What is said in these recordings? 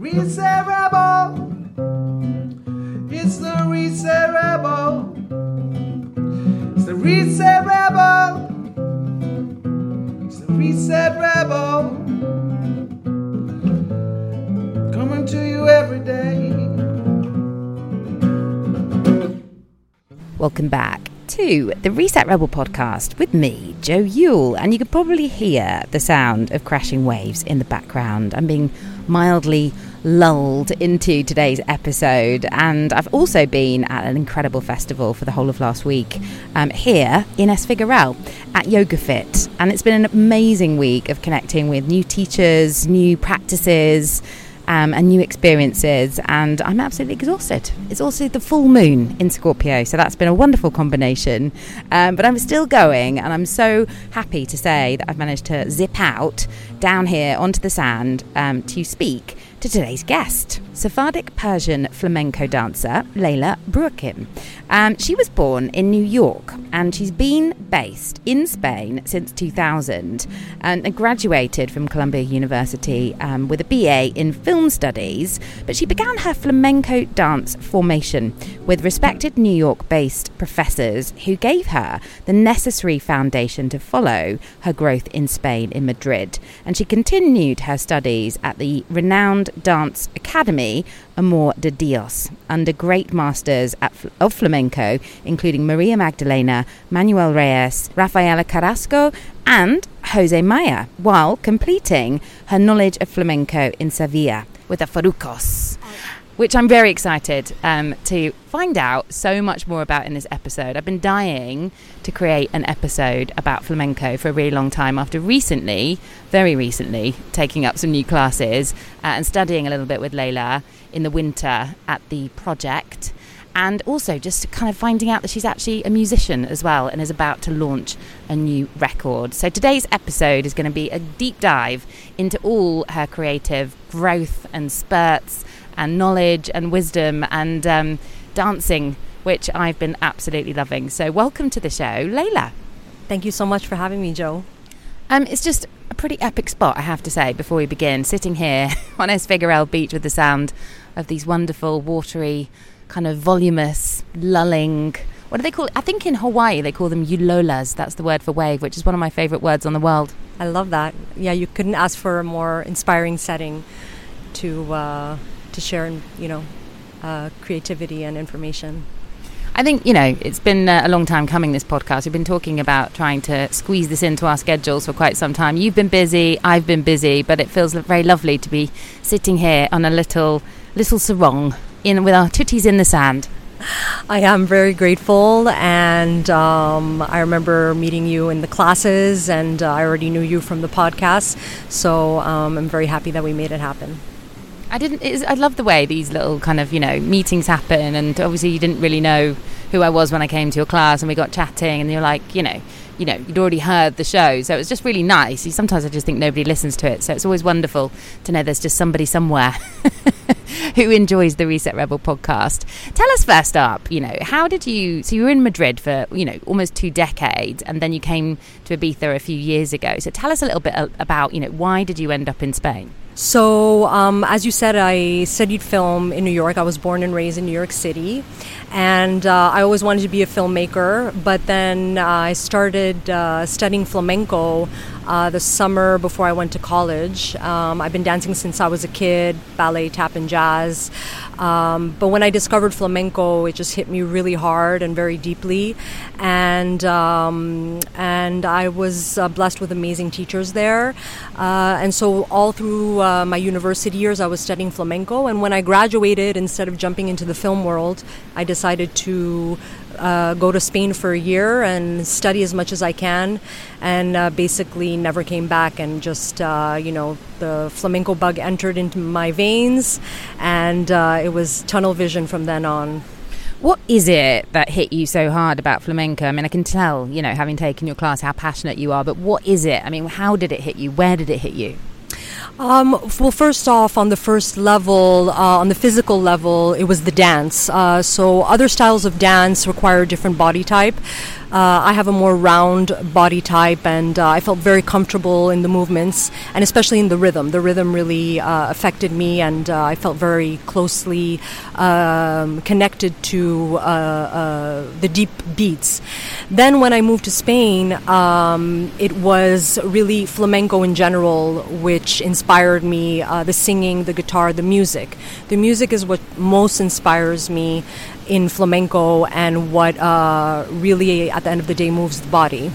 Reset Rebel. It's the Reset Rebel. It's the Reset Rebel. It's the Reset Rebel. Coming to you every day. Welcome back to the Reset Rebel podcast with me, Joe Yule. And you can probably hear the sound of crashing waves in the background. I'm being mildly lulled into today's episode. And I've also been at an incredible festival for the whole of last week um, here in Es Figueral at Yoga Fit. And it's been an amazing week of connecting with new teachers, new practices um, and new experiences. And I'm absolutely exhausted. It's also the full moon in Scorpio, so that's been a wonderful combination. Um, but I'm still going, and I'm so happy to say that I've managed to zip out down here onto the sand um, to speak to today's guest, Sephardic Persian flamenco dancer Leilah Broukhim. Um, she was born in New York and she's been based in Spain since 2000 and graduated from Columbia University um, with a BA in film studies. But she began her flamenco dance formation with respected New York based professors who gave her the necessary foundation to follow her growth in Spain in Madrid. And she continued her studies at the renowned dance academy Amor de Dios under great masters of flamenco, including Maria Magdalena, Manuel Reyes, Rafaela Carrasco, and Jose Maya, while completing her knowledge of flamenco in Sevilla with the Farrucos which I'm very excited um, to find out so much more about in this episode. I've been dying to create an episode about flamenco for a really long time after recently, very recently, taking up some new classes uh, and studying a little bit with Leilah in the winter at the project. And also just kind of finding out that she's actually a musician as well and is about to launch a new record. So today's episode is going to be a deep dive into all her creative growth and spurts and knowledge and wisdom and um, dancing, which I've been absolutely loving. So, welcome to the show, Leilah. Thank you so much for having me, Joe. Um, it's just a pretty epic spot, I have to say, before we begin. Sitting here on Es Figueral Beach with the sound of these wonderful, watery, kind of voluminous, lulling. What do they call it? I think in Hawaii they call them ulolas. That's the word for wave, which is one of my favourite words on the world. I love that. Yeah, you couldn't ask for a more inspiring setting to uh, to share, you know, uh, creativity and information. I think, you know, it's been uh, a long time coming, this podcast. We've been talking about trying to squeeze this into our schedules for quite some time. You've been busy, I've been busy, but it feels very lovely to be sitting here on a little little sarong in with our tooties in the sand. I am very grateful, and um, I remember meeting you in the classes, and uh, I already knew you from the podcast. So um, I'm very happy that we made it happen. I didn't. I love the way these little kind of you know meetings happen, and obviously you didn't really know who I was when I came to your class, and we got chatting, and you're like, you know, you know, you'd already heard the show, so it was just really nice. Sometimes I just think nobody listens to it, so it's always wonderful to know there's just somebody somewhere who enjoys the Reset Rebel podcast. Tell us first up, you know, how did you? So you were in Madrid for you know almost two decades, and then you came to Ibiza a few years ago. So tell us a little bit about you know why did you end up in Spain? So, um, as you said, I studied film in New York. I was born and raised in New York City. And uh, I always wanted to be a filmmaker, but then uh, I started uh, studying flamenco uh, the summer before I went to college. Um, I've been dancing since I was a kid ballet, tap, and jazz. Um, but when I discovered flamenco, it just hit me really hard and very deeply. And, um, and I was uh, blessed with amazing teachers there. Uh, and so, all through my university years, I was studying flamenco. And when I graduated, instead of jumping into the film world, I decided decided to uh, go to Spain for a year and study as much as I can, and uh, basically never came back. And just uh, you know, the flamenco bug entered into my veins, and uh, it was tunnel vision from then on. What is it that hit you so hard about flamenco? I mean, I can tell, you know, having taken your class, how passionate you are. But what is it? I mean, how did it hit you? Where did it hit you? Um, well, first off, on the first level, uh, on the physical level, it was the dance. Uh, so other styles of dance require a different body type. Uh, I have a more round body type, and uh, I felt very comfortable in the movements, and especially in the rhythm. The rhythm really uh, affected me, and uh, I felt very closely um, connected to uh, uh, the deep beats. Then, when I moved to Spain, um, it was really flamenco in general, which inspired me the singing, the guitar, the music. The music is what most inspires me in flamenco and what uh, really, at the end of the day, moves the body.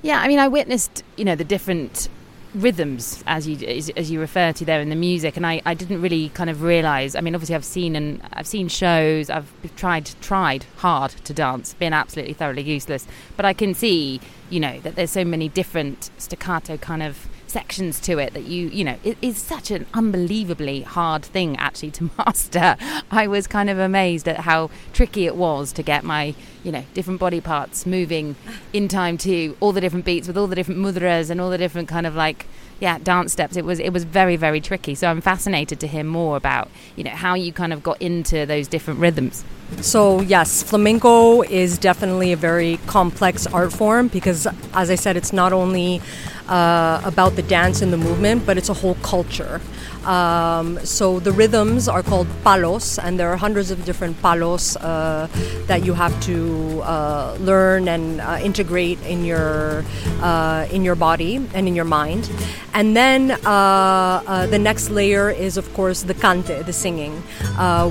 Yeah, I mean, I witnessed, you know, the different rhythms as you as, as, you refer to there in the music and I, I didn't really kind of realize I mean obviously I've seen and I've seen shows I've tried tried hard to dance been absolutely thoroughly useless but I can see you know that there's so many different staccato kind of sections to it that you you know it is such an unbelievably hard thing actually to master. I was kind of amazed at how tricky it was to get my you know different body parts moving in time to all the different beats with all the different mudras and all the different kind of like yeah dance steps. It was it was very very tricky. So i'm fascinated to hear more about you know how you kind of got into those different rhythms. So yes flamenco is definitely a very complex art form because as i said it's not only uh, about the dance and the movement but it's a whole culture um, so the rhythms are called palos, and there are hundreds of different palos uh, that you have to uh, learn and uh, integrate in your uh, in your body and in your mind. And then uh, uh, the next layer is, of course, the cante, the singing,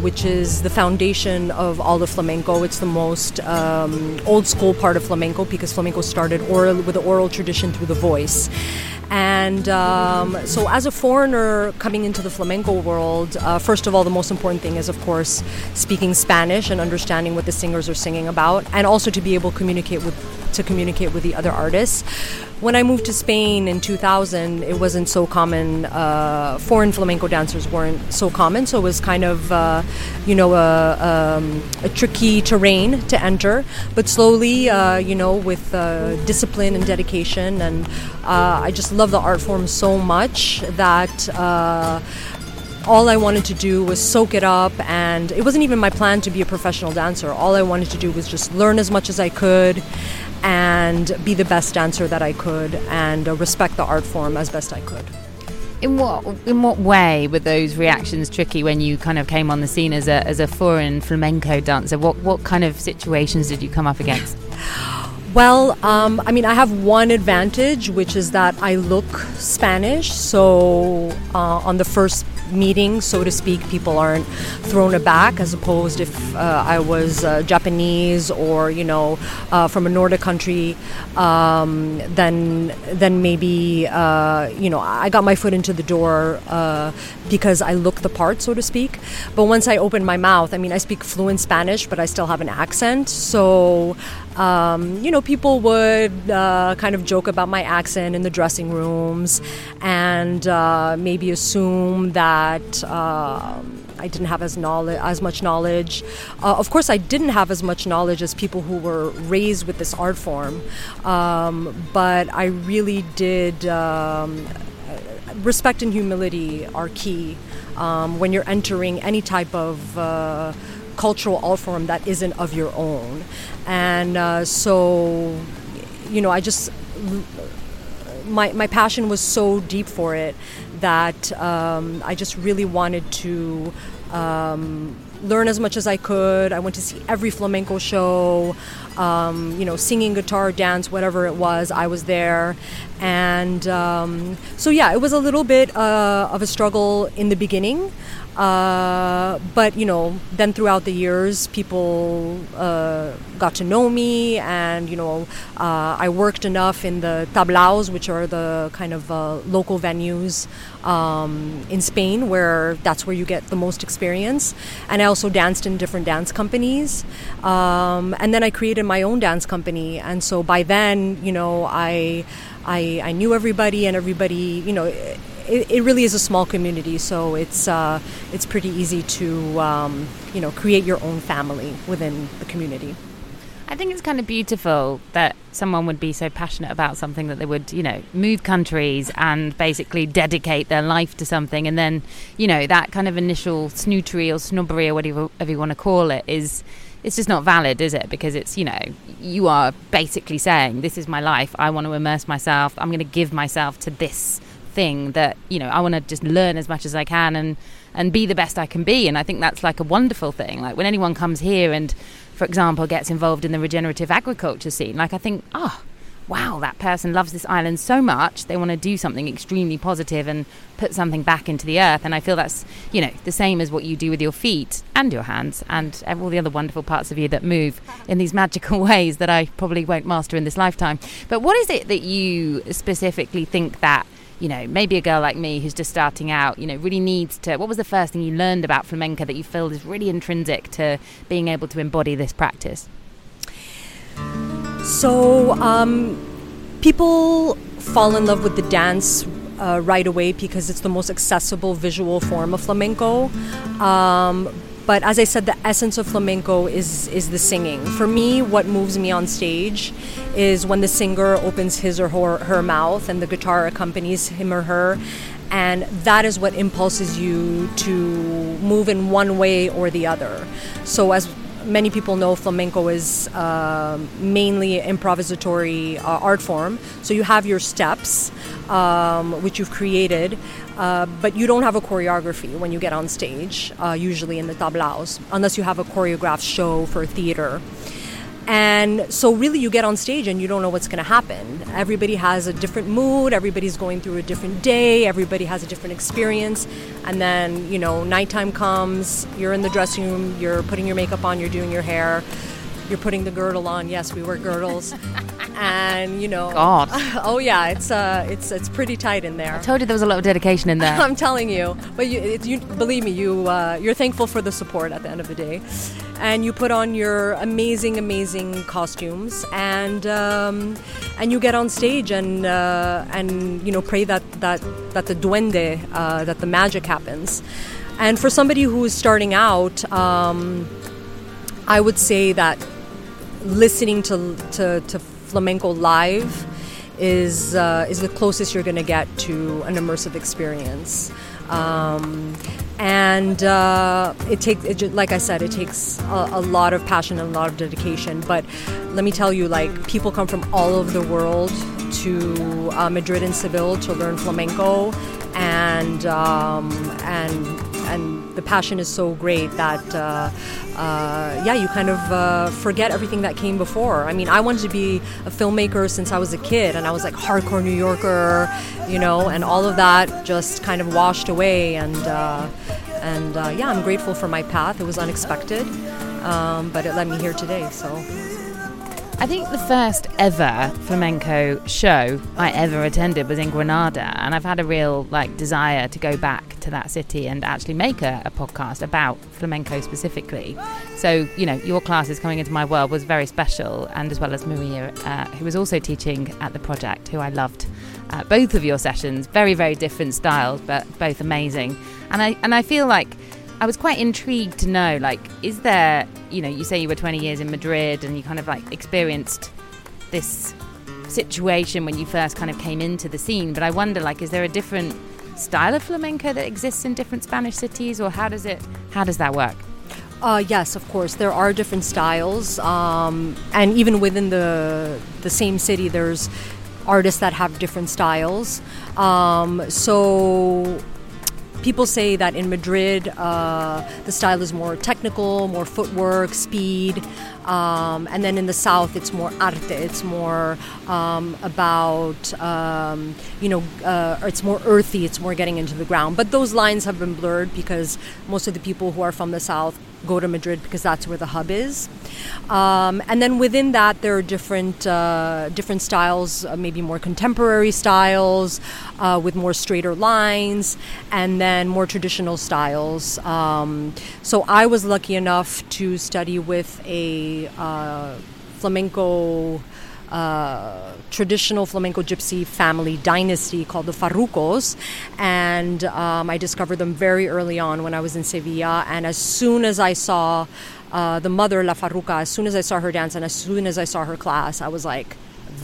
which is the foundation of all the flamenco. It's the most um, old school part of flamenco because flamenco started oral with the oral tradition through the voice. And um, so, as a foreigner coming into the flamenco world, uh, first of all, the most important thing is, of course, speaking Spanish and understanding what the singers are singing about, and also to be able to communicate with to communicate with the other artists. When I moved to Spain in 2000, it wasn't so common. Uh, foreign flamenco dancers weren't so common, so it was kind of, uh, you know, a, um, a, tricky terrain to enter. But slowly, uh, you know, with uh, discipline and dedication, and uh, I just love the art form so much that uh, all I wanted to do was soak it up, and it wasn't even my plan to be a professional dancer. All I wanted to do was just learn as much as I could and be the best dancer that I could and uh, respect the art form as best I could. In what in what way were those reactions tricky when you kind of came on the scene as a as a foreign flamenco dancer? What what kind of situations did you come up against? Well, um, I mean, I have one advantage, which is that I look Spanish. So uh, on the first meeting, so to speak, people aren't thrown aback as opposed if uh, I was uh, Japanese or you know uh, from a Nordic country, um, then then maybe uh, you know I got my foot into the door uh, because I look the part, so to speak. But once I open my mouth, I mean, I speak fluent Spanish, but I still have an accent, so. Um, you know, people would uh, kind of joke about my accent in the dressing rooms and maybe assume that that um, I didn't have as knowledge, as much knowledge. Uh, of course, I didn't have as much knowledge as people who were raised with this art form, um, but I really did. Um, respect and humility are key um, when you're entering any type of uh, cultural art form that isn't of your own, and uh, so you know, I just my, my passion was so deep for it that um, I just really wanted to um, learn as much as I could. I went to see every flamenco show, um, you know, singing, guitar, dance, whatever it was, I was there. And um, so, yeah, it was a little bit uh, of a struggle in the beginning. Uh, but you know, then throughout the years, people uh, got to know me, and you know, uh, I worked enough in the tablaos, which are the kind of uh, local venues um, in Spain, where that's where you get the most experience. And I also danced in different dance companies, um, and then I created my own dance company. And so by then, you know, I I, I knew everybody, and everybody, you know it, it, really is a small community, so it's uh, it's pretty easy to um, you know create your own family within the community. I think it's kind of beautiful that someone would be so passionate about something that they would, you know, move countries and basically dedicate their life to something. And then, you know, that kind of initial snootery or snobbery or whatever, whatever you want to call it is it's just not valid, is it? Because it's, you know, you are basically saying, this is my life. I want to immerse myself. I'm going to give myself to this thing that, you know, I want to just learn as much as I can and, and be the best I can be. And I think that's like a wonderful thing. Like when anyone comes here and, for example, gets involved in the regenerative agriculture scene, like I think, oh, wow, that person loves this island so much, they want to do something extremely positive and put something back into the earth. And I feel that's, you know, the same as what you do with your feet and your hands and all the other wonderful parts of you that move in these magical ways that I probably won't master in this lifetime. But what is it that you specifically think that? You know, maybe a girl like me who's just starting out, you know, really needs to. What was the first thing you learned about flamenco that you feel is really intrinsic to being able to embody this practice? So, um, people fall in love with the dance uh, right away because it's the most accessible visual form of flamenco. Um, but as I said, the essence of flamenco is is the singing. For me, what moves me on stage is when the singer opens his or her, her mouth and the guitar accompanies him or her, and that is what impulses you to move in one way or the other. So as many people know flamenco is uh, mainly improvisatory uh, art form. So you have your steps, um, which you've created, uh, but you don't have a choreography when you get on stage, uh, usually in the tablaos, unless you have a choreographed show for theater. And so, really, you get on stage and you don't know what's going to happen. Everybody has a different mood, everybody's going through a different day, everybody has a different experience. And then, you know, nighttime comes, you're in the dressing room, you're putting your makeup on, you're doing your hair, you're putting the girdle on. Yes, we wear girdles. and you know, God. oh yeah, it's uh, it's it's pretty tight in there. I told you there was a lot of dedication in there. I'm telling you, but you, it, you believe me, you uh, you're thankful for the support at the end of the day and you put on your amazing, amazing costumes, and um, and you get on stage and uh, and you know pray that that that the duende, uh, that the magic happens. And for somebody who is starting out, um, I would say that listening to to, to flamenco live is uh, is the closest you're going to get to an immersive experience. Um, and uh, it takes it, like i said it takes a, a, lot of passion and a lot of dedication but let me tell you like people come from all over the world to uh, madrid and seville to learn flamenco and um, and and the passion is so great that uh, uh, yeah you kind of uh, forget everything that came before. I mean i wanted to be a filmmaker since i was a kid and i was like hardcore new yorker you know and all of that just kind of washed away and uh, and uh, yeah i'm grateful for my path. It was unexpected um, but it led me here today so. I think the first ever flamenco show I ever attended was in Granada, and I've had a real like desire to go back to that city and actually make a, a podcast about flamenco specifically. So you know, your classes coming into my world was very special, and as well as Maria, uh, who was also teaching at the project, who I loved. Uh, both of your sessions, very very different styles, but both amazing, and I and I feel like I was quite intrigued to know, like, is there, you know, you say you were 20 years in Madrid and you kind of like experienced this situation when you first kind of came into the scene, but I wonder, like, is there a different style of flamenco that exists in different Spanish cities, or how does it, how does that work? Uh, yes, of course. There are different styles, um, and even within the the same city, there's artists that have different styles. Um, so people say that in Madrid uh, the style is more technical, more footwork, speed, um, and then in the south it's more arte. It's more um, about um, you know, uh, it's more earthy. It's more getting into the ground. But those lines have been blurred because most of the people who are from the south go to Madrid because that's where the hub is. Um, and then within that, there are different uh, different styles, uh, maybe more contemporary styles uh, with more straighter lines, and then more traditional styles. Um, so I was lucky enough to study with a uh, flamenco. Traditional flamenco gypsy family dynasty called the Farrucos, and um, I discovered them very early on when I was in Sevilla. And as soon as I saw uh, the mother La Farruca, as soon as I saw her dance and as soon as I saw her class, I was like,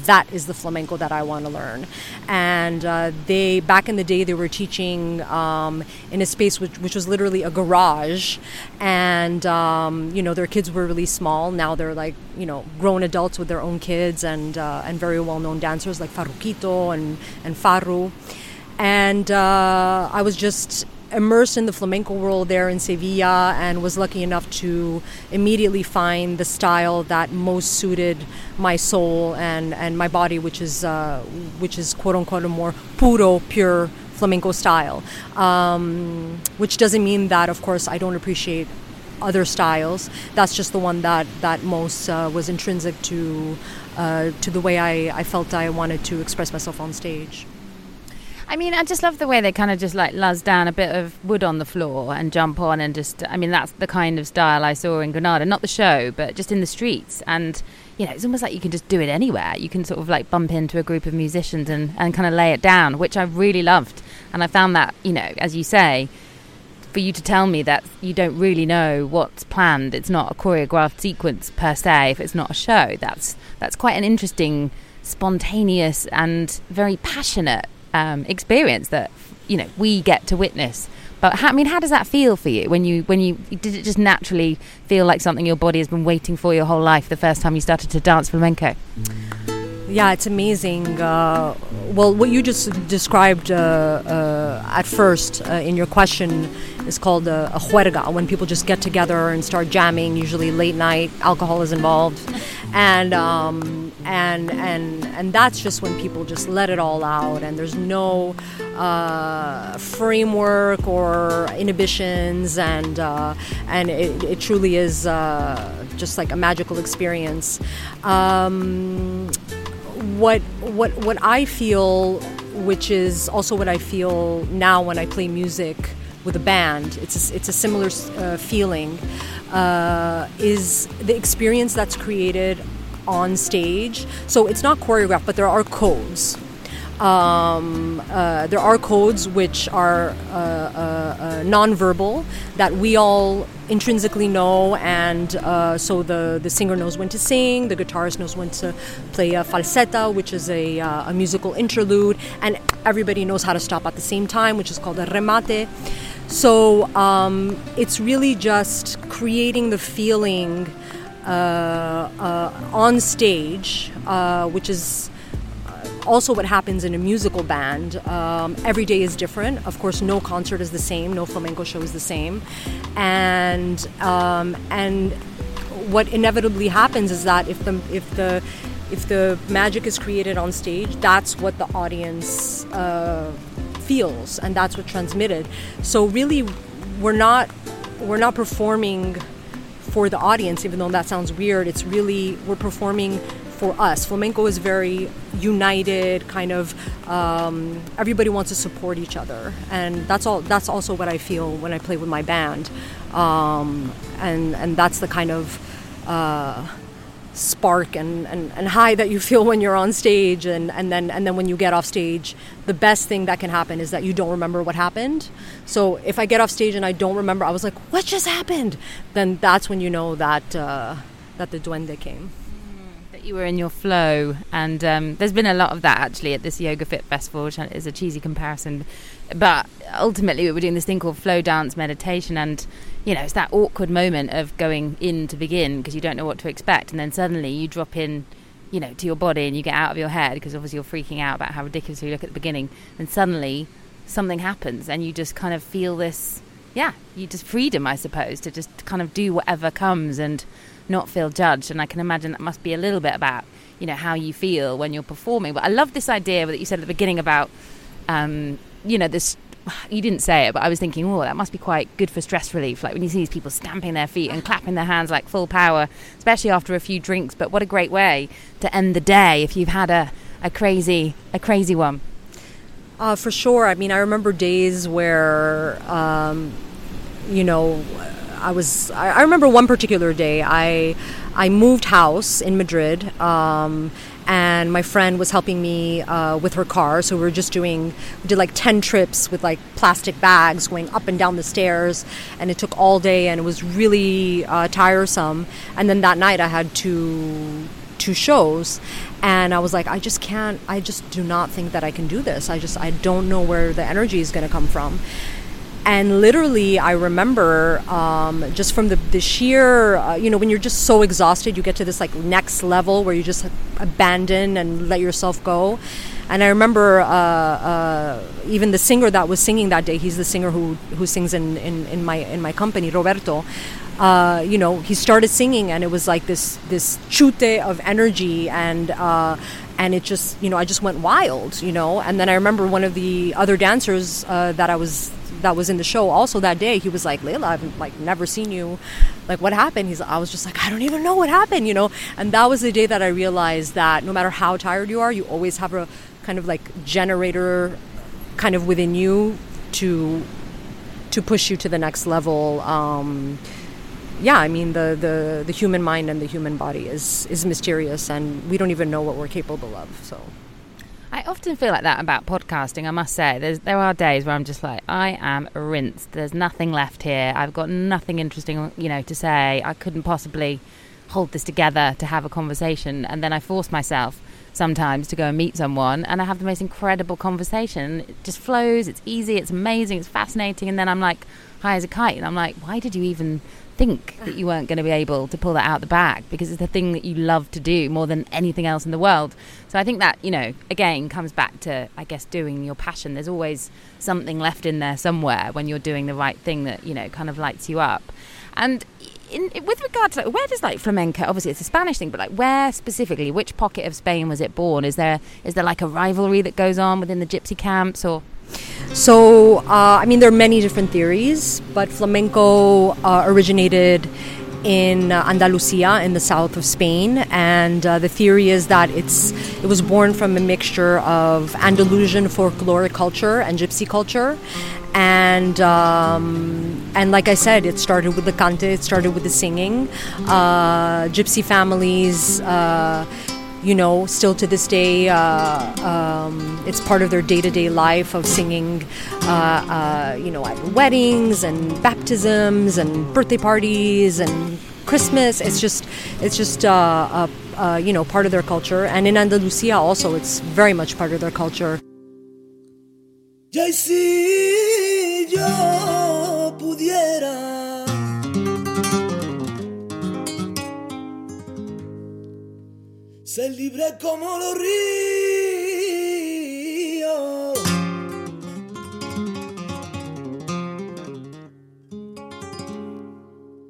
that is the flamenco that I want to learn. And uh, they, back in the day, they were teaching um, in a space which, which, was literally a garage. And, um, you know, their kids were really small. Now they're like, you know, grown adults with their own kids and, uh, and very well known dancers like Farruquito and, and Farru. And uh, I was just immersed in the flamenco world there in Sevilla and was lucky enough to immediately find the style that most suited my soul and, and my body, which is uh, which is quote unquote a more puro, pure flamenco style. Um, which doesn't mean that, of course, I don't appreciate other styles. That's just the one that that most uh, was intrinsic to uh, to the way I, I felt I wanted to express myself on stage. I mean, I just love the way they kind of just like luzz down a bit of wood on the floor and jump on and just. I mean, that's the kind of style I saw in Granada. Not the show, but just in the streets. And you know, it's almost like you can just do it anywhere. You can sort of like bump into a group of musicians and and kind of lay it down, which I really loved. And I found that you know, as you say, for you to tell me that you don't really know what's planned. It's not a choreographed sequence per se. If it's not a show, that's that's quite an interesting, spontaneous, and very passionate um, experience that you know we get to witness. But how, I mean, how does that feel for you when you when you did it just naturally feel like something your body has been waiting for your whole life the first time you started to dance flamenco? Yeah, it's amazing. Uh, well, what you just described uh, uh, at first uh, in your question is called a, a juerga, when people just get together and start jamming, usually late night, alcohol is involved. And, um, and, and, and that's just when people just let it all out, and there's no uh, framework or inhibitions, and, uh, and it, it, truly is just like a magical experience. Um, what what what I feel, which is also what I feel now when I play music with a band. It's a, it's a similar uh, feeling. Uh, is the experience that's created on stage. So it's not choreographed, but there are codes. Um, uh, there are codes which are uh, uh, uh, non-verbal that we all intrinsically know, and uh, so the, the singer knows when to sing, the guitarist knows when to play a falsetta, which is a, uh, a musical interlude, and everybody knows how to stop at the same time, which is called a remate. So um, it's really just creating the feeling uh, uh, on stage, uh, which is also what happens in a musical band. Um, every day is different. Of course, no concert is the same. No flamenco show is the same, and um, and what inevitably happens is that if the if the if the magic is created on stage, that's what the audience uh, feels, and that's what transmitted. So really, we're not we're not performing for the audience, even though that sounds weird. It's really we're performing for us. Flamenco is very united, kind of. Um, everybody wants to support each other, and that's all. That's also what I feel when I play with my band, um, and and that's the kind of. Uh, spark and, and, and high that you feel when you're on stage and, and then and then when you get off stage the best thing that can happen is that you don't remember what happened. So if i get off stage and i don't remember i was like what just happened? Then that's when you know that uh, that the duende came. That you were in your flow, and um, there's been a lot of that actually at this Yoga Fit Festival, which is a cheesy comparison. But ultimately, we were doing this thing called flow dance meditation, and you know, it's that awkward moment of going in to begin because you don't know what to expect, and then suddenly you drop in, you know, to your body and you get out of your head because obviously you're freaking out about how ridiculous you look at the beginning, and suddenly something happens, and you just kind of feel this, yeah, you just freedom, I suppose, to just kind of do whatever comes and not feel judged. And I can imagine that must be a little bit about, you know, how you feel when you're performing. But I love this idea that you said at the beginning about, um, you know, this. You didn't say it, but I was thinking, oh, that must be quite good for stress relief. Like when you see these people stamping their feet and clapping their hands like full power, especially after a few drinks. But what a great way to end the day if you've had a, a crazy a crazy one. Uh, for sure. I mean, I remember days where, um, you know, I was I, I, remember one particular day I I moved house in Madrid. Um, and my friend was helping me uh, with her car. So we were just doing, we did like 10 trips with like plastic bags going up and down the stairs. And it took all day and it was really uh, tiresome. And then that night I had to two shows and I was like I just can't I just do not think that I can do this I just I don't know where the energy is going to come from and literally i remember um, just from the, the sheer uh, you know when you're just so exhausted you get to this like next level where you just abandon and let yourself go. And i remember uh, uh, even the singer that was singing that day he's the singer who, who sings in, in, in my in my company roberto uh, you know he started singing and it was like this this chute of energy and uh, and it just you know I just went wild you know? And then I remember one of the other dancers uh, that I was that was in the show also that day he was like Leilah I've like never seen you like what happened he's I was just like I don't even know what happened you know and that was the day that I realized that no matter how tired you are you always have a kind of like generator kind of within you to to push you to the next level um, yeah, I mean the, the, the human mind and the human body is is mysterious, and we don't even know what we're capable of. So. I often feel like that about podcasting. I must say, There's, there are days where I'm just like, I am rinsed. There's nothing left here. I've got nothing interesting, you know, to say. I couldn't possibly hold this together to have a conversation, and then I force myself sometimes to go and meet someone, and I have the most incredible conversation. It just flows. It's easy. It's amazing. It's fascinating, and then I'm like high as a kite, and I'm like, why did you even think that you weren't going to be able to pull that out the bag because it's the thing that you love to do more than anything else in the world. So I think that, you know, again comes back to, I guess, doing your passion. There's always something left in there somewhere when you're doing the right thing that, you know, kind of lights you up. And in, with regard to like, where does like flamenco obviously it's a spanish thing but like where specifically which pocket of spain was it born is there is there like a rivalry that goes on within the gypsy camps or so, uh, I mean, there are many different theories, but flamenco uh, originated in uh, Andalusia in the south of Spain, and uh, the theory is that it's it was born from a mixture of Andalusian folkloric culture and gypsy culture, and um, and like I said, it started with the cante, it started with the singing. Uh, gypsy families uh, you know, still to this day, uh, um, it's part of their day to day life of singing, uh, uh, you know, at weddings and baptisms and birthday parties and Christmas. It's just, it's just, uh, uh, you know, part of their culture. And in Andalusia also, it's very much part of their culture. Pudiera ser libre como los ríos.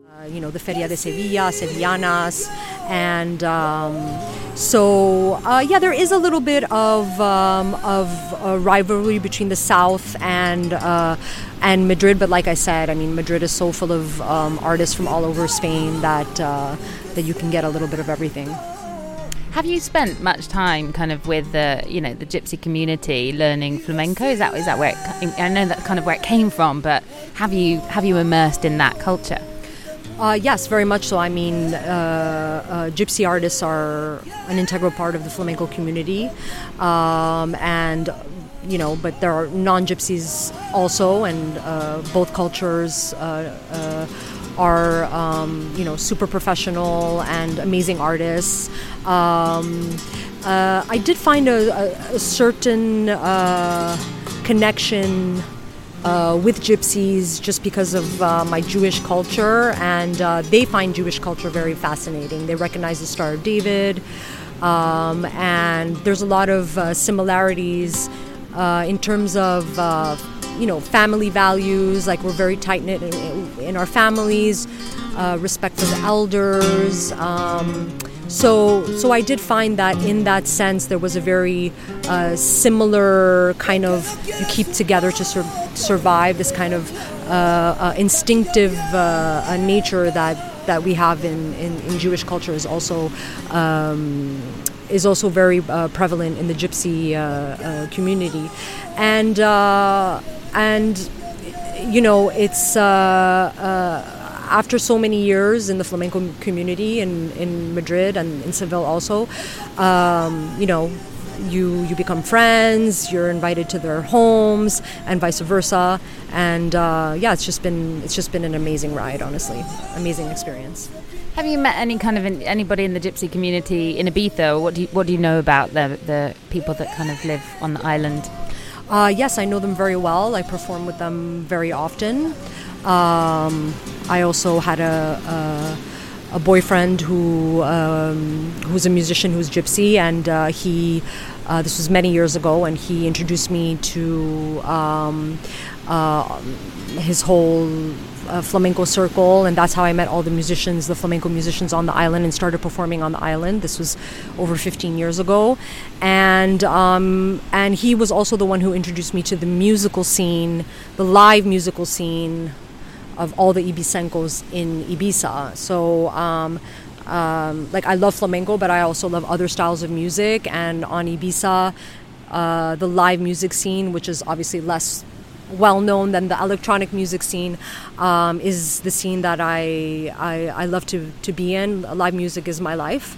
Uh, you know, the Feria de Sevilla, Sevillanas, and um, so uh, yeah, there is a little bit of um, of a rivalry between the South and uh, and Madrid. But like I said, I mean, Madrid is so full of um, artists from all over Spain that uh, that you can get a little bit of everything. Have you spent much time kind of with the you know the gypsy community learning flamenco? Is that is that where it, I know that's kind of where it came from, but have you have you immersed in that culture? Uh, yes, very much so. I mean, uh, uh, gypsy artists are an integral part of the flamenco community, um, and you know, but there are non-gypsies also, and uh, both cultures uh, uh, are um, you know super professional and amazing artists. Um, uh, I did find a, a, a certain uh, connection uh, with gypsies just because of uh, my Jewish culture, and uh, they find Jewish culture very fascinating. They recognize the Star of David, um, and there's a lot of uh, similarities in terms of you know family values like we're very tight knit in, in, our families uh, respect for the elders um, so so I did find that in that sense there was a very uh, similar kind of you keep together to sur- survive this kind of uh, uh instinctive uh, nature that that we have in, in, in Jewish culture is also um, is also very uh, prevalent in the Gypsy uh, uh, community, and and you know it's uh, uh, after so many years in the flamenco community in, in Madrid and in Seville also um, you know you you become friends. You're invited to their homes, and vice versa. And uh, yeah, it's just been it's just been an amazing ride. Honestly, amazing experience. Have you met any kind of in, anybody in the gypsy community in Ibiza? What do you, what do you know about the the people that kind of live on the island? Uh, yes, I know them very well. I perform with them very often. Um, I also had a, a, a boyfriend who um, who's a musician who's gypsy, and uh, he uh, this was many years ago, and he introduced me to um, uh, his whole uh, flamenco circle, and that's how I met all the musicians, the flamenco musicians on the island, and started performing on the island. This was over 15 years ago, and um, and he was also the one who introduced me to the musical scene, the live musical scene of all the Ibicencos in Ibiza. So. Um, um, like I love flamenco, but I also love other styles of music. And on Ibiza, uh, the live music scene, which is obviously less well known than the electronic music scene um, is the scene that I, I, I love to, to be in. Live music is my life.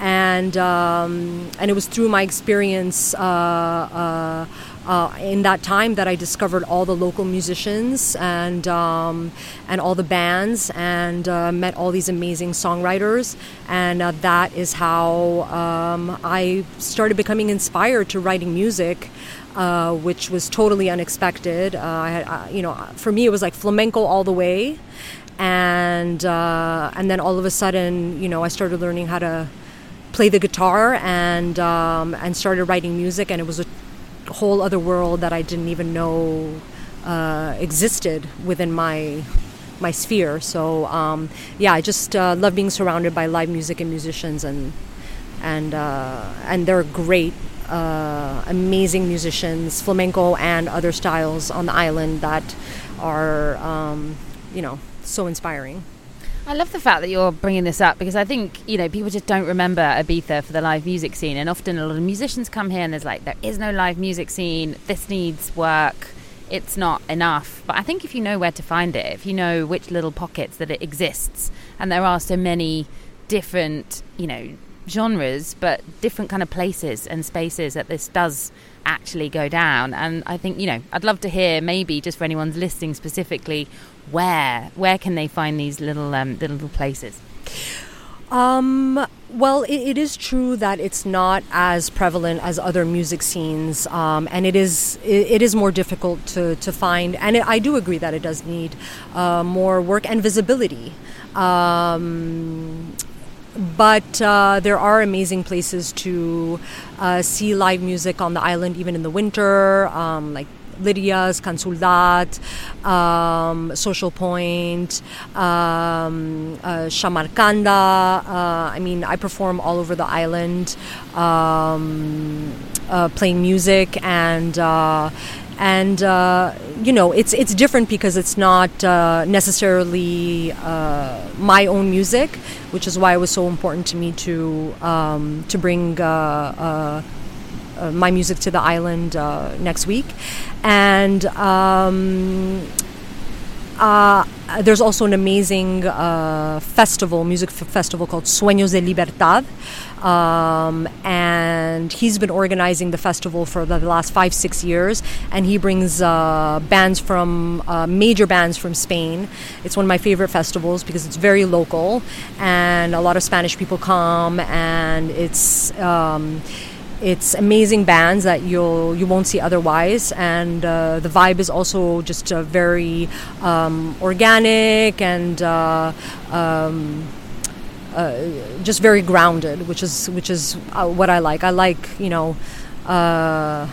And, um, and it was through my experience uh, uh, uh, in that time that I discovered all the local musicians and um, and all the bands and uh, met all these amazing songwriters and uh, that is how um, I started becoming inspired to writing music uh, which was totally unexpected. Uh, I had, uh, you know, for me it was like flamenco all the way, and uh, and then all of a sudden, you know, I started learning how to play the guitar and um, and started writing music, and it was a whole other world that I didn't even know uh, existed within my my sphere. So um, yeah, I just love being surrounded by live music and musicians, and and and they're great uh, amazing musicians, flamenco and other styles on the island that are, um, you know, so inspiring. I love the fact that you're bringing this up because I think you know people just don't remember Ibiza for the live music scene, and often a lot of musicians come here and there's like there is no live music scene. This needs work. It's not enough. But I think if you know where to find it, if you know which little pockets that it exists, and there are so many different, you know, genres, but different kind of places and spaces that this does actually go down. And I think you know, I'd love to hear maybe just for anyone's listening specifically, where where can they find these little um, little places? Um, well, it, it is true that it's not as prevalent as other music scenes, um, and it is it, it is more difficult to, to find. And it, I do agree that it does need uh, more work and visibility. Um, but uh, there are amazing places to uh, see live music on the island, even in the winter, um, like Lydia's, Cansuldat, um, Social Point, um, uh, Shamarkanda. Uh, I mean, I perform all over the island, um, uh, playing music and uh, and uh, you know it's it's different because it's not uh, necessarily uh, my own music, which is why it was so important to me to um, to bring uh, uh, uh, my music to the island next week, and. Um, there's also an amazing festival, music f- festival called Sueños de Libertad, um, and he's been organizing the festival for the last five, six years. And he brings uh, bands from uh, major bands from Spain. It's one of my favorite festivals because it's very local, and a lot of Spanish people come, and it's. Um, it's amazing bands that you'll you won't see otherwise, and uh, the vibe is also just uh, very um, organic and uh, um, just very grounded, which is which is uh, what I like. I like you know. Uh,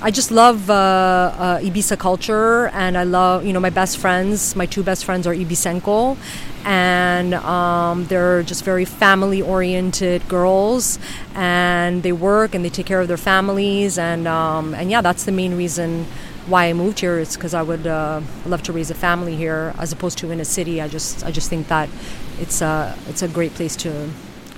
I just love uh, uh, Ibiza culture, and I love you know my best friends. My two best friends are Ibicenco, and um, they're just very family-oriented girls, and they work and they take care of their families, and um, and yeah, that's the main reason why I moved here. It's because I would uh, love to raise a family here, as opposed to in a city. I just I just think that it's a it's a great place to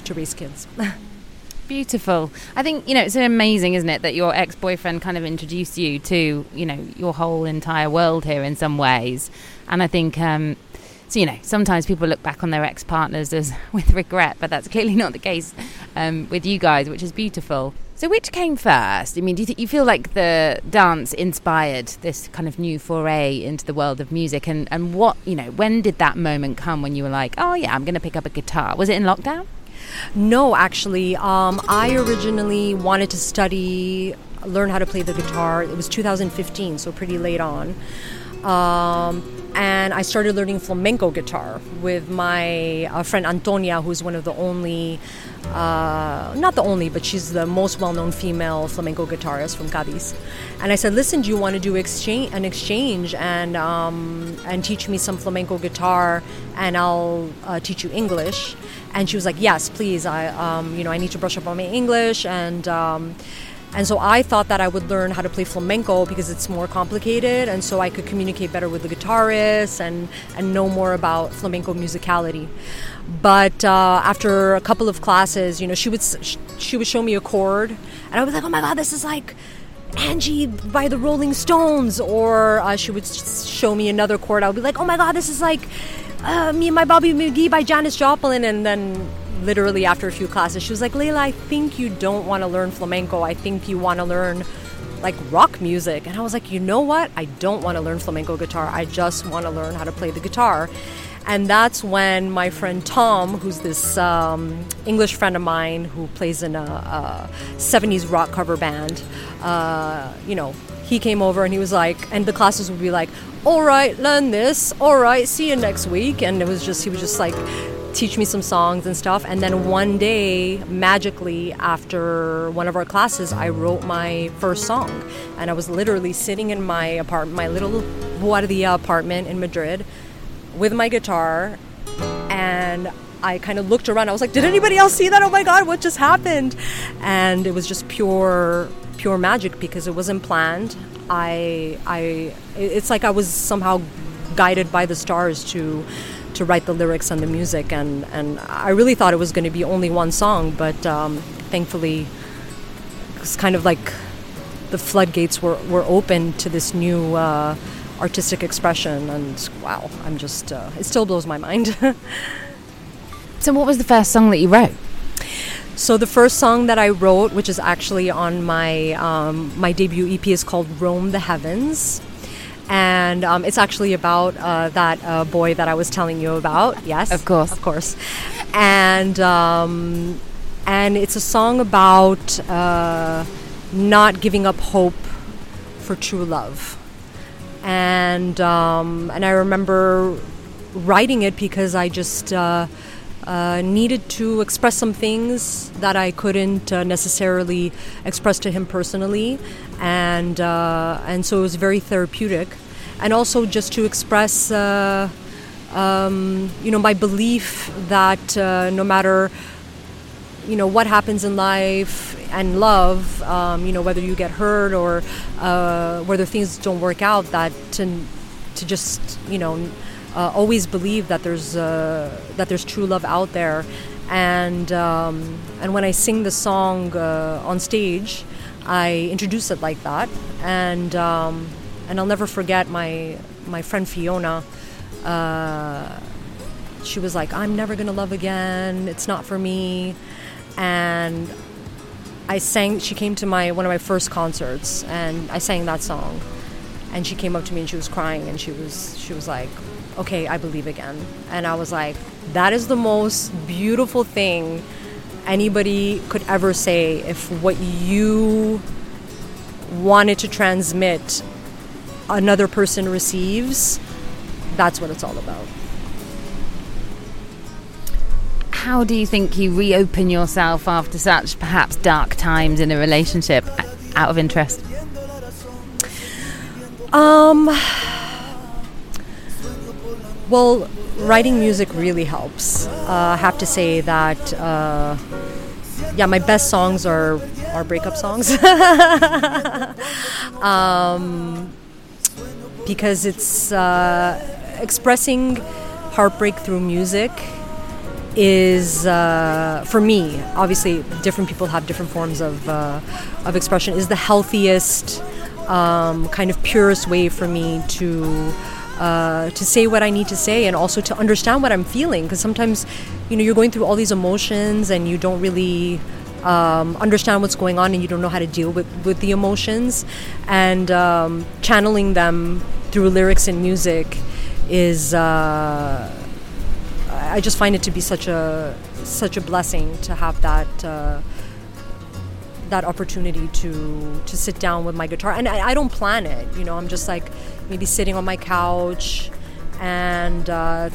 to raise kids. Beautiful. I think you know it's amazing, isn't it, that your ex-boyfriend kind of introduced you to you know your whole entire world here in some ways, and I think. Um, so you know, sometimes people look back on their ex-partners as with regret, but that's clearly not the case um, with you guys, which is beautiful. So, which came first? I mean, do you, th- you feel like the dance inspired this kind of new foray into the world of music? And, and what, you know, when did that moment come when you were like, oh, yeah, I'm going to pick up a guitar? Was it in lockdown? No, actually. Um, I originally wanted to study, learn how to play the guitar. It was 2015, so pretty late on. Um, and I started learning flamenco guitar with my uh, friend Antonia, who's one of the only, uh, not the only, but she's the most well-known female flamenco guitarist from Cadiz. And I said, "Listen, do you want to do exchange an exchange and um, and teach me some flamenco guitar, and I'll uh, teach you English?" And she was like, "Yes, please. I, um, you know, I need to brush up on my English and." Um, and so I thought that I would learn how to play flamenco because it's more complicated, and so I could communicate better with the guitarists and, and know more about flamenco musicality. But uh, after a couple of classes, you know, she would she would show me a chord, and I was like, "Oh my god, this is like." Angie by the Rolling Stones, or uh, she would show me another chord. I would be like, "Oh my God, this is like uh, me and my Bobby McGee by Janis Joplin," and then literally after a few classes, she was like, Leilah, I think you don't want to learn flamenco. I think you want to learn like rock music. And I was like, you know what? I don't want to learn flamenco guitar. I just want to learn how to play the guitar. And that's when my friend Tom, who's this um, English friend of mine who plays in a, a 70s rock cover band, uh, you know, he came over and he was like, and the classes would be like, all right, learn this, all right, see you next week. And it was just, he was just like, teach me some songs and stuff. And then one day, magically, after one of our classes, I wrote my first song. And I was literally sitting in my apartment, my little Guardia apartment in Madrid, with my guitar. And I kind of looked around. I was like, "Did anybody else see that? Oh my God, what just happened?" And it was just pure, pure magic because it wasn't planned. I, I, it's like I was somehow guided by the stars to to write the lyrics and the music. And, and I really thought it was going to be only one song, but um, thankfully, it's kind of like the floodgates were, were open to this new uh, artistic expression. And wow, I'm just, uh, it still blows my mind. so, what was the first song that you wrote? So the first song that I wrote, which is actually on my um, my debut EP, is called "Roam the Heavens." And um, it's actually about uh, that uh, boy that I was telling you about. Yes, of course, of course, and um, and it's a song about uh, not giving up hope for true love, and um, and I remember writing it because I just. Uh, needed to express some things that I couldn't uh, necessarily express to him personally, and uh, and so it was very therapeutic, and also just to express. Uh, um, you know my belief that uh, no matter you know what happens in life and love um, you know whether you get hurt or whether things don't work out that to, to just you know uh, always believe that there's uh, that there's true love out there, and um, and when I sing the song uh, on stage, I introduce it like that, and um, and I'll never forget my my friend Fiona. Uh, she was like, "I'm never gonna love again. It's not for me," and I sang. She came to my one of my first concerts, and I sang that song. And she came up to me and she was crying, and she was she was like, okay, I believe again. And I was like, that is the most beautiful thing anybody could ever say if what you wanted to transmit another person receives that's what it's all about how do you think you reopen yourself after such perhaps dark times in a relationship out of interest um well, writing music really helps. Uh, I have to say that, uh, yeah, my best songs are are breakup songs. um, because it's uh, expressing heartbreak through music is uh, for me obviously different people have different forms of, uh, of expression is the healthiest um, kind of purest way for me to uh, to say what I need to say and also to understand what I'm feeling because sometimes you know you're going through all these emotions and you don't really um, understand what's going on and you don't know how to deal with, with the emotions. And um, channeling them through lyrics and music is, uh, I just find it to be such a such a blessing to have that. Uh, that opportunity to to sit down with my guitar and I, I, don't plan it you know i'm just like maybe sitting on my couch and uh,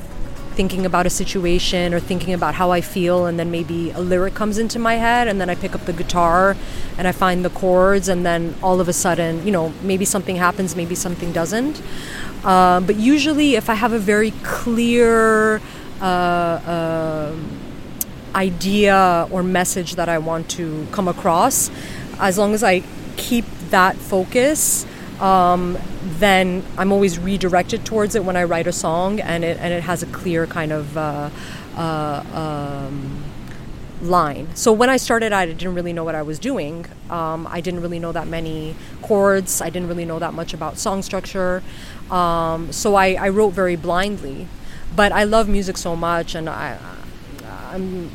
thinking about a situation or thinking about how I feel, and then maybe a lyric comes into my head, and then I pick up the guitar and I find the chords, and then all of a sudden, you know, maybe something happens, maybe something doesn't. Uh, but usually, if I have a very clear uh, uh, idea or message that I want to come across, as long as I keep that focus, um, then I'm always redirected towards it when I write a song, and it and it has a clear kind of uh, uh, um, line. So when I started out, I didn't really know what I was doing. Um, I didn't really know that many chords. I didn't really know that much about song structure. Um, so I, I wrote very blindly. But I love music so much, and I, I'm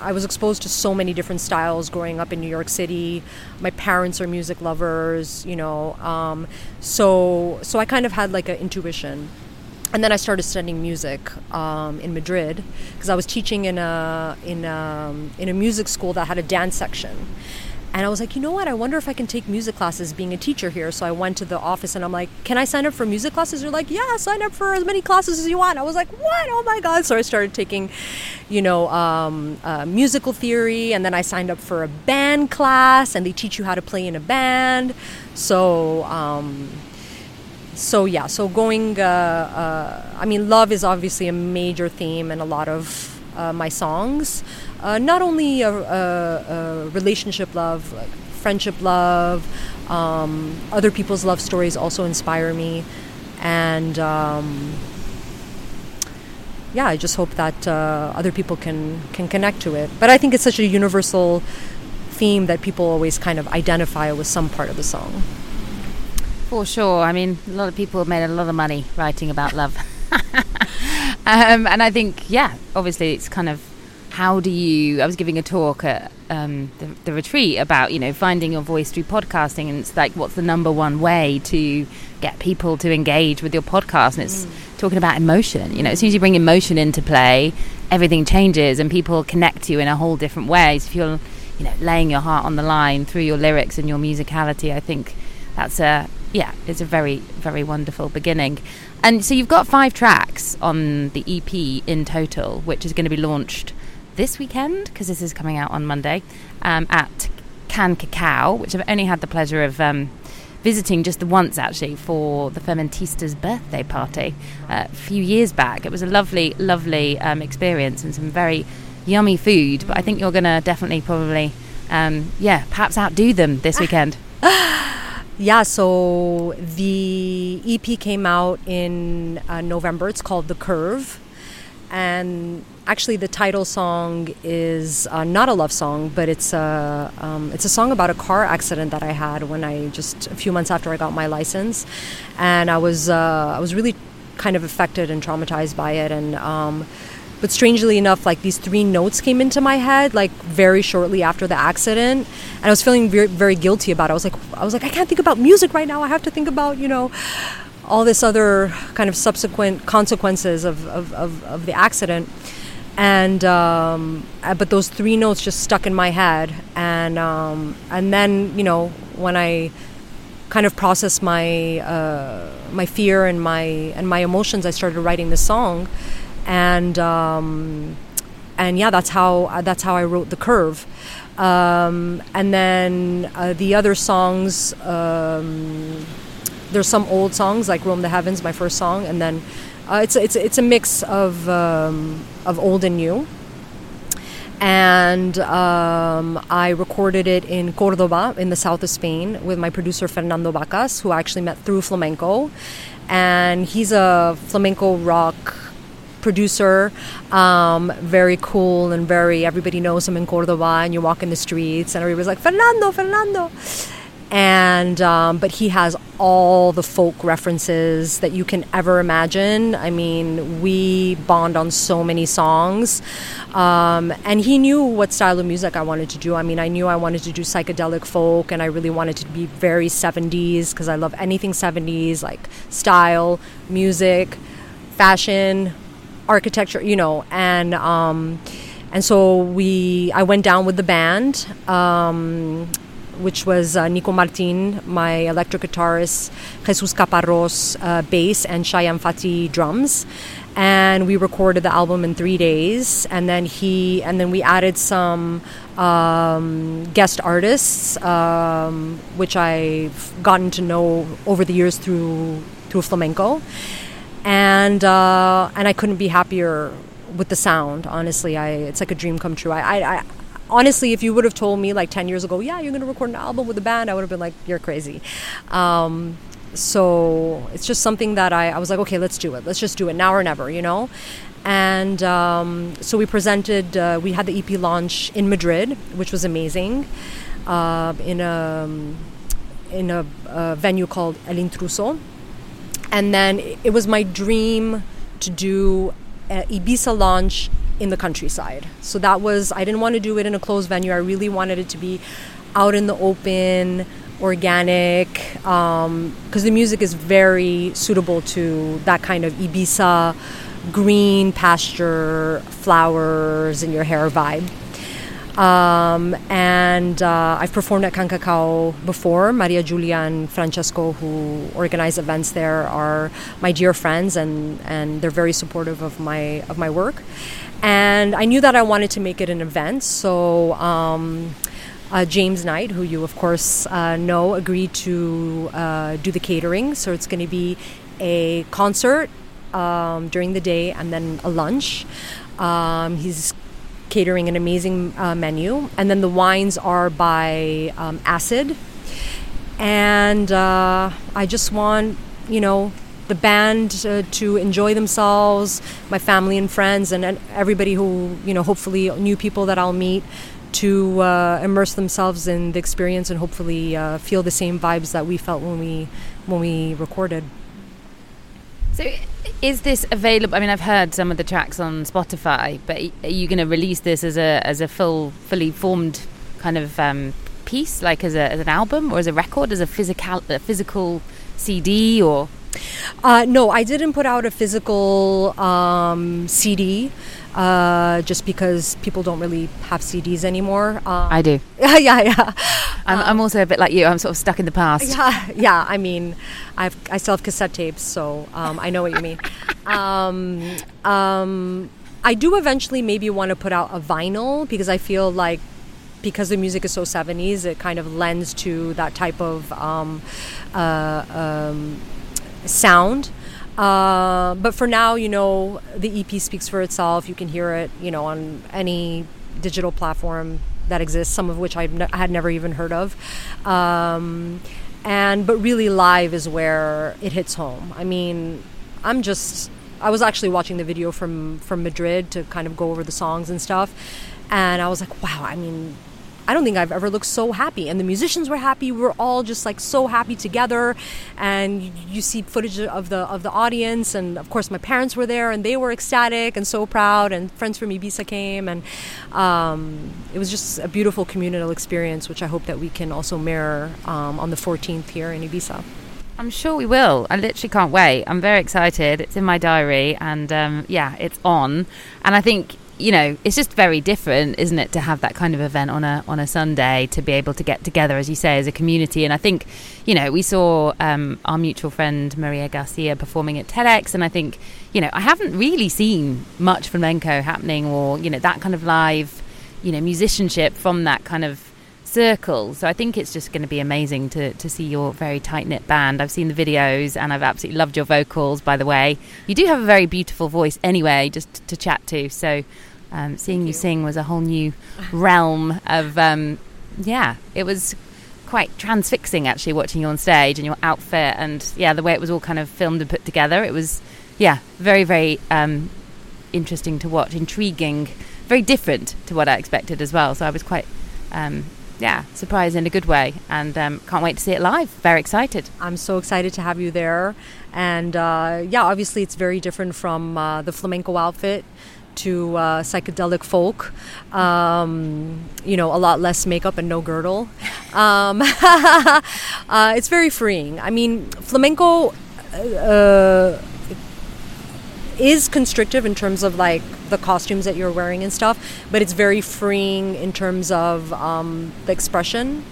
I was exposed to so many different styles growing up in New York City. My parents are music lovers, you know, um, so so I kind of had like an intuition. And then I started studying music um, in Madrid because I was teaching in a in a, um, in a music school that had a dance section. And I was like, you know what? I wonder if I can take music classes being a teacher here. So I went to the office and I'm like, can I sign up for music classes? They're like, yeah, sign up for as many classes as you want. I was like, what? Oh my God. So I started taking, you know, um, uh, musical theory. And then I signed up for a band class and they teach you how to play in a band. So, um, so yeah, so going, uh, uh, I mean, love is obviously a major theme in a lot of uh, my songs uh, not only a, a, a, relationship love, like friendship love, um, other people's love stories also inspire me, and um, yeah, I just hope that uh, other people can can connect to it. But I think it's such a universal theme that people always kind of identify with some part of the song. For sure. I mean, a lot of people have made a lot of money writing about love. um, and I think, yeah, obviously it's kind of how do you? I was giving a talk at um, the, the, retreat about you know finding your voice through podcasting, and it's like what's the number one way to get people to engage with your podcast, and it's mm. talking about emotion. You know, as soon as you bring emotion into play, everything changes, and people connect to you in a whole different way. So if you're you know laying your heart on the line through your lyrics and your musicality, I think that's a yeah, it's a very very wonderful beginning. And so you've got five tracks on the EP in total, which is going to be launched this weekend, because this is coming out on Monday, um, at Can Cacao, which I've only had the pleasure of um, visiting just the once actually for the Fermentista's birthday party uh, a few years back. It was a lovely, lovely um, experience and some very yummy food. But I think you're going to definitely probably, um, yeah, perhaps outdo them this weekend. yeah, so the EP came out in uh, November. It's called The Curve. And actually the title song is uh, not a love song, but it's a um, it's a song about a car accident that I had when I just a few months after I got my license, and I was uh, I was really kind of affected and traumatized by it, and. Um, but strangely enough, like these three notes came into my head like very shortly after the accident, and I was feeling very, very guilty about it. I was like, I was like, I can't think about music right now. I have to think about, you know, all this other kind of subsequent consequences of, of, of, of the accident and um, uh, but those three notes just stuck in my head. And um, and then you know when I kind of processed my uh, my fear and my and my emotions I started writing this song. And um, and yeah that's how that's how I wrote the curve. Um, and then uh, the other songs um, there's some old songs like Roam the Heavens my first song. And then uh, it's it's it's a mix of um, of old and new. And um, I recorded it in Cordoba, in the south of Spain, with my producer Fernando Vacas, who I actually met through flamenco. And he's a flamenco rock producer, um, very cool and very, everybody knows him in Cordoba, and you walk in the streets, and everybody's like, Fernando, Fernando. And um, but he has all the folk references that you can ever imagine. I mean, we bond on so many songs, um, and he knew what style of music I wanted to do. I mean, I knew I wanted to do psychedelic folk, and I really wanted to be very 70s because I love anything 70s, like style, music, fashion, architecture, you know, and. Um, and so we, I went down with the band. Which was uh, Nico Martin, my electric guitarist, Jesus Caparros, uh, bass, and Shayan Fati drums. And we recorded the album in three days, and then he, and then we added some um, guest artists, um, which I've gotten to know over the years through through flamenco, and uh, and I couldn't be happier with the sound. Honestly, I it's like a dream come true. I, I, honestly, if you would have told me like 10 years ago, yeah, you're going to record an album with a band, I would have been like, you're crazy. Um, so it's just something that I, I was like, okay, let's do it. Let's just do it now or never, you know? And um, so we presented, uh, we had the EP launch in Madrid, which was amazing, uh, in a, in a, a venue called El Intruso. And then it was my dream to do Ibiza launch in the countryside. So that was, I didn't want to do it in a closed venue. I really wanted it to be out in the open, organic, because um, the music is very suitable to that kind of Ibiza green pasture, flowers in your hair vibe. Um, and uh, I've performed at Can Cacao before. Maria Julia and Francesco, who organize events there, are my dear friends, and, and they're very supportive of my of my work. And I knew that I wanted to make it an event, so. Um, uh, James Knight, who you of course uh, know, agreed to uh, do the catering. So it's going to be a concert um, during the day and then a lunch. Um, he's catering an amazing uh, menu, and then the wines are by um, Acid. And uh, I just want, you know, the band uh, to enjoy themselves, my family and friends, and, and, everybody who, you know, hopefully new people that I'll meet to uh, immerse themselves in the experience and hopefully uh, feel the same vibes that we felt when we when we recorded. So, is this available? I mean, I've heard some of the tracks on Spotify, but are you going to release this as a as a full, fully formed kind of um, piece, like as, a, as an album or as a record, as a physical a physical CD or? Uh, no, I didn't put out a physical um, CD uh, just because people don't really have CDs anymore. Um, I do. yeah, yeah. I'm, um, I'm, also a bit like you. I'm sort of stuck in the past. Yeah, yeah. I mean, I've, I still have cassette tapes, so um, I know what you mean. Um, um, I do eventually maybe want to put out a vinyl because I feel like because the music is so 70s, it kind of lends to that type of um, uh, sound. Uh, but for now, you know, the EP speaks for itself. You can hear it, you know, on any digital platform that exists, some of which I ne- had never even heard of. Um, and but really, live is where it hits home. I mean, I'm just. I was actually watching the video from from Madrid to kind of go over the songs and stuff, and I was like, wow. I mean, I don't think I've ever looked so happy. And the musicians were happy. We were all just like so happy together. And you, see footage of the of the audience, and of course my parents were there, and they were ecstatic and so proud. And friends from Ibiza came, and um, it was just a beautiful communal experience, which I hope that we can also mirror um, on the 14th here in Ibiza. I'm sure we will. I literally can't wait. I'm very excited. It's in my diary, and um, yeah, it's on. And I think you know, it's just very different, isn't it, to have that kind of event on a on a Sunday to be able to get together, as you say, as a community. And I think, you know, we saw um, our mutual friend Maria Garcia performing at TEDx, and I think, you know, I haven't really seen much flamenco happening, or you know, that kind of live, you know, musicianship from that kind of circle. So I think it's just going to be amazing to, to see your very tight knit band. I've seen the videos and I've absolutely loved your vocals, by the way. You do have a very beautiful voice anyway, just to chat to. So um, seeing you. you. sing was a whole new realm of, um, yeah, it was quite transfixing actually watching you on stage and your outfit and yeah, the way it was all kind of filmed and put together. It was, yeah, very, very um, interesting to watch, intriguing, very different to what I expected as well. So I was quite, um, yeah, surprised in a good way, and um, can't wait to see it live. Very excited. I'm so excited to have you there. And uh, yeah, obviously, it's very different from uh, the flamenco outfit to uh, psychedelic folk. Um, you know, a lot less makeup and no girdle. Um, uh, it's very freeing. I mean, flamenco uh, is constrictive in terms of like the costumes that you're wearing and stuff, but it's very freeing in terms of um, the expression.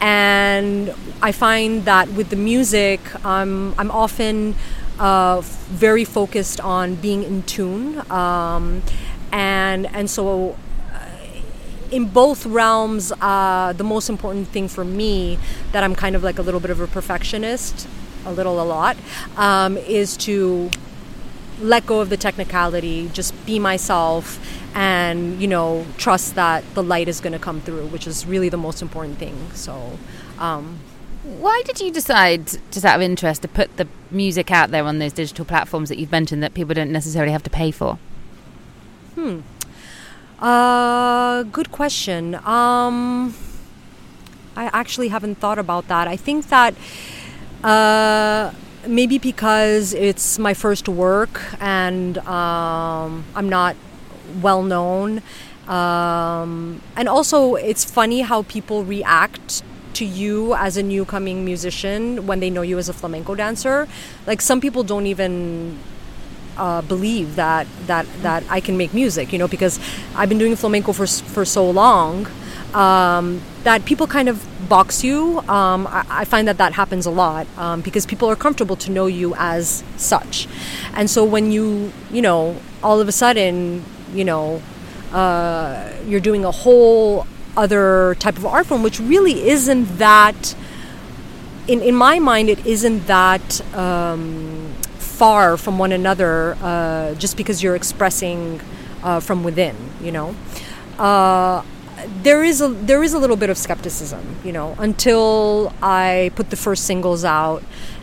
And I find that with the music, I'm often uh, very focused on being in tune, um, and and so uh, in both realms, uh, the most important thing for me that I'm kind of like a little bit of a perfectionist, a little, a lot, um, is to let go of the technicality, just be myself, and you know trust that the light is going to come through, which is really the most important thing. So. Um, why did you decide, just out of interest, to put the music out there on those digital platforms that you've mentioned that people don't necessarily have to pay for? Hmm. Uh, good question. Um, I actually haven't thought about that. I think that uh, maybe because it's my first work and um, I'm not well known. Um, and also, it's funny how people react to you as a new coming musician when they know you as a flamenco dancer. Like some people don't even uh, believe that that that I can make music, you know, because I've been doing flamenco for for so long um, that people kind of box you. Um, I, I, find that that happens a lot um, because people are comfortable to know you as such, and so when you you know all of a sudden you know uh, you're doing a whole other type of art form, which really isn't that. In, in my mind, it isn't that um, far from one another uh, just because you're expressing uh, from within, you know. Uh, there is a there is a little bit of skepticism, you know, until I put the first singles out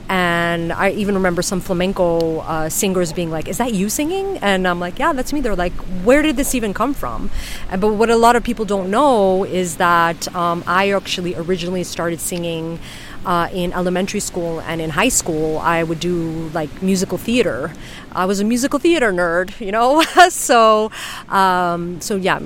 and I even remember some flamenco uh, singers being like, "Is that you singing?" And I'm like, "Yeah, that's me." They're like, "Where did this even come from?" And, but what a lot of people don't know is that um, I actually originally started singing. Uh, in elementary school and in high school, I would do like musical theater. I was a musical theater nerd, you know. so, um, so yeah.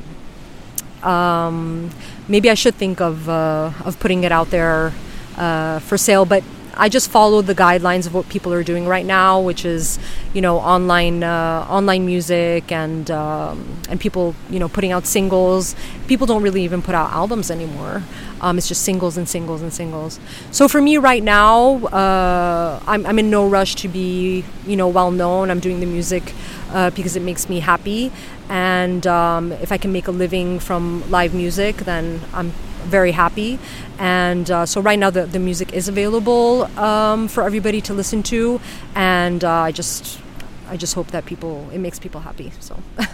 Um, maybe I should think of uh, of putting it out there uh, for sale, but I just follow the guidelines of what people are doing right now, which is, you know, online uh, online music and um, and people, you know, putting out singles. People don't really even put out albums anymore. Um, it's just singles and singles and singles. So for me right now, uh, I'm, I'm in no rush to be, you know, well known. I'm doing the music uh, because it makes me happy, and um, if I can make a living from live music, then I'm very happy. And uh, so right now the, the music is available um, for everybody to listen to, and uh, I just I just hope that people it makes people happy. So.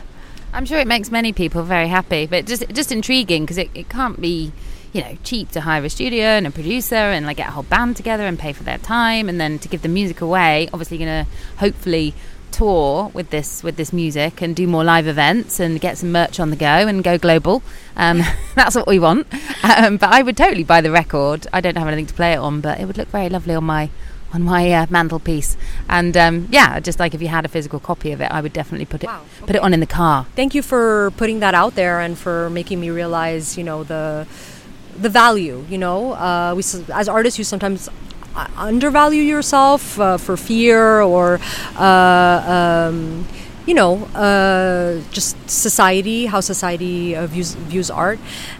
I'm sure it makes many people very happy, but just just intriguing because it, it can't be you know cheap to hire a studio and a producer and like get a whole band together and pay for their time and then to give the music away obviously going to hopefully tour with this with this music and do more live events and get some merch on the go and go global. Um, that's what we want. Um, but I would totally buy the record. I don't have anything to play it on, but it would look very lovely on my on my uh, mantelpiece. And um, yeah, just like if you had a physical copy of it, I would definitely put it wow, okay. put it on in the car. Thank you for putting that out there and for making me realize, you know, the the value. You know, uh, we as artists, you sometimes undervalue yourself uh, for fear or uh, um, you know, uh, just society, how society uh, views views art,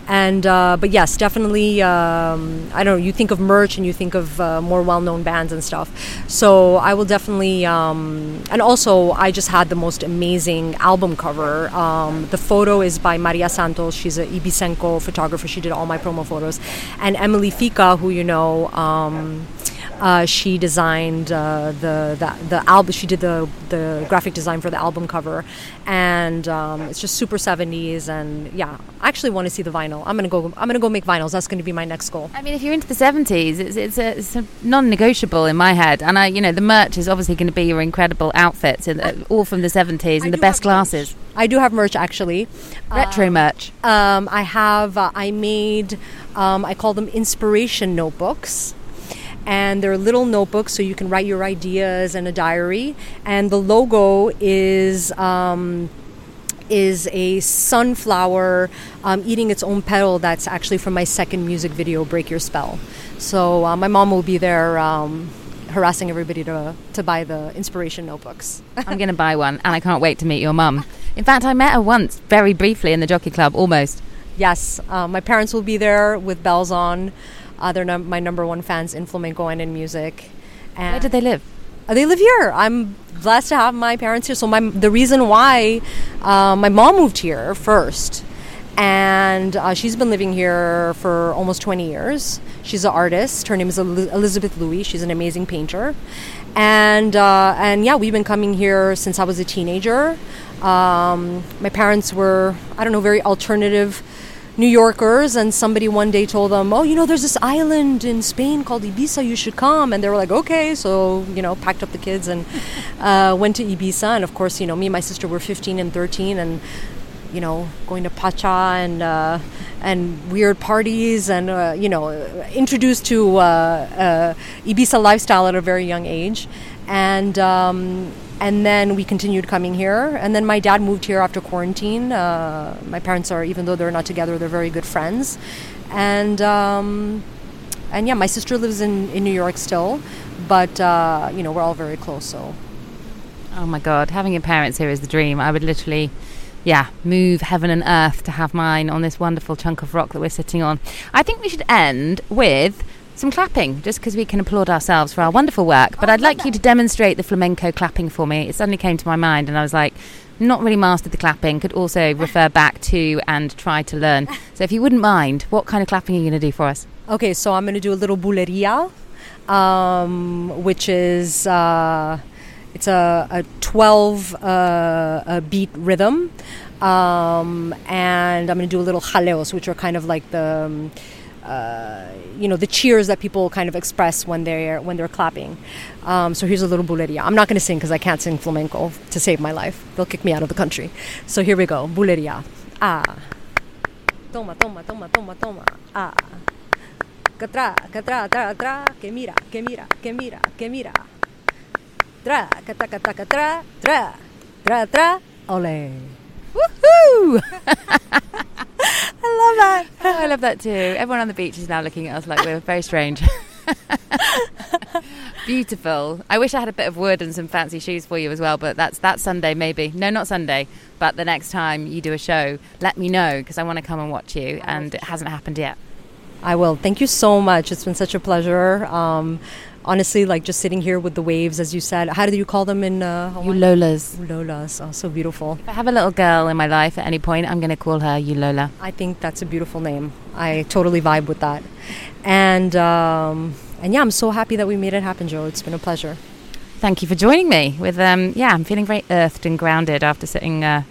and uh, but yes, definitely. Um, I don't know. You think of merch and you think of uh, more well-known bands and stuff. So I will definitely. Um, and also, I just had the most amazing album cover. Um, the photo is by Maria Santos. She's a Ibicenco photographer. She did all my promo photos, and Emily Fica, who you know. Um, Uh, she designed uh, the, the the album. She did the the graphic design for the album cover, and um, it's just super 70s. And yeah, I actually want to see the vinyl. I'm gonna go. I'm gonna go make vinyls. That's gonna be my next goal. I mean, if you're into the 70s, it's, it's, a, it's a non-negotiable in my head. And I, you know, the merch is obviously going to be your incredible outfits, in, uh, all from the 70s and the best glasses. I do have merch actually. Retro merch. Um, I have. Uh, I made. Um, I call them inspiration notebooks. And they're little notebooks, so you can write your ideas in a diary. And the logo is um, is a sunflower um, eating its own petal. That's actually from my second music video, "Break Your Spell." So uh, my mom will be there um, harassing everybody to to buy the inspiration notebooks. I'm going to buy one, and I can't wait to meet your mum. In fact, I met her once, very briefly, in the Jockey Club, almost. Yes, uh, my parents will be there with bells on. Uh, they're num- my number one fans in flamenco and in music. And Where did they live? Uh, they live here. I'm blessed to have my parents here. So my the reason why uh, my mom moved here first, and uh, she's been living here for almost 20 years. She's an artist. Her name is El- Elizabeth Louis. She's an amazing painter, and uh, and yeah, we've been coming here since I was a teenager. Um, my parents were I don't know very alternative. New Yorkers, and somebody one day told them, "Oh, you know, there's this island in Spain called Ibiza. You should come." And they were like, "Okay." So you know, packed up the kids and uh, went to Ibiza. And of course, you know, me and my sister were 15 and 13, and you know, going to Pacha and uh, and weird parties, and uh, you know, introduced to uh, uh, Ibiza lifestyle at a very young age, and. Um, and then we continued coming here. And then my dad moved here after quarantine. Uh, my parents are, even though they're not together, they're very good friends. And um, and yeah, my sister lives in, in New York still, but uh, you know we're all very close. So Oh my God, having your parents here is the dream. I would literally, yeah, move heaven and earth to have mine on this wonderful chunk of rock that we're sitting on. I think we should end with some clapping, just because we can applaud ourselves for our wonderful work. But I'd like you to demonstrate the flamenco clapping for me. It suddenly came to my mind, and I was like, not really mastered the clapping, could also refer back to and try to learn. So if you wouldn't mind, what kind of clapping are you going to do for us? okay, so I'm going to do a little buleria, um, which is uh, it's a, a 12 uh, a beat rhythm, um, and I'm going to do a little jaleos, which are kind of like the um, you know the cheers that people kind of express when they're when they're clapping. Um, so here's a little buleria. I'm not going to sing because I can't sing flamenco to save my life. They'll kick me out of the country. So here we go, buleria. Ah, toma, toma, toma, toma, toma. Ah, que tra, que tra, tra, que mira, que mira, que mira, que mira. Tra, que tra, que tra, que tra, tra, tra, tra, ole. Woohoo! I love that. I love that too. Everyone on the beach is now looking at us like we're very strange. Beautiful. I wish I had a bit of wood and some fancy shoes for you as well, but that's that Sunday maybe. No, not Sunday, but the next time you do a show, let me know because I want to come and watch you, and it hasn't happened yet. I will. Thank you so much. It's been such a pleasure. Um, honestly, like just sitting here with the waves, as you said. How do you call them in uh, Hawaii? Lolas. Lolas. Oh, so beautiful. If I have a little girl in my life at any point, I'm going to call her you Lola. I think that's a beautiful name. I totally vibe with that. And um, and yeah, I'm so happy that we made it happen, Joe. It's been a pleasure. Thank you for joining me. With um, yeah, I'm feeling very earthed and grounded after sitting uh,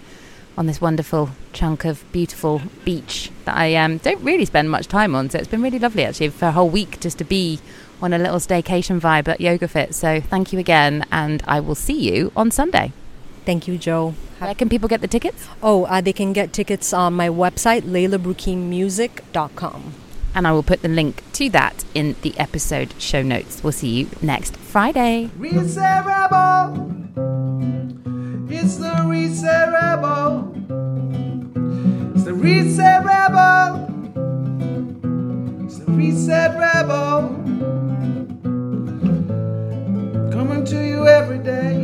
on this wonderful chunk of beautiful beach that I um, don't really spend much time on. So it's been really lovely actually for a whole week just to be on a little staycation vibe at Yoga Fit. So thank you again, and I will see you on Sunday. Thank you, Joe. Where can people get the tickets? Oh, uh, they can get tickets on my website, leilahbroukhimmusic.com. And I will put the link to that in the episode show notes. We'll see you next Friday. Reset It's the Reset It's the Reset It's the Reset day.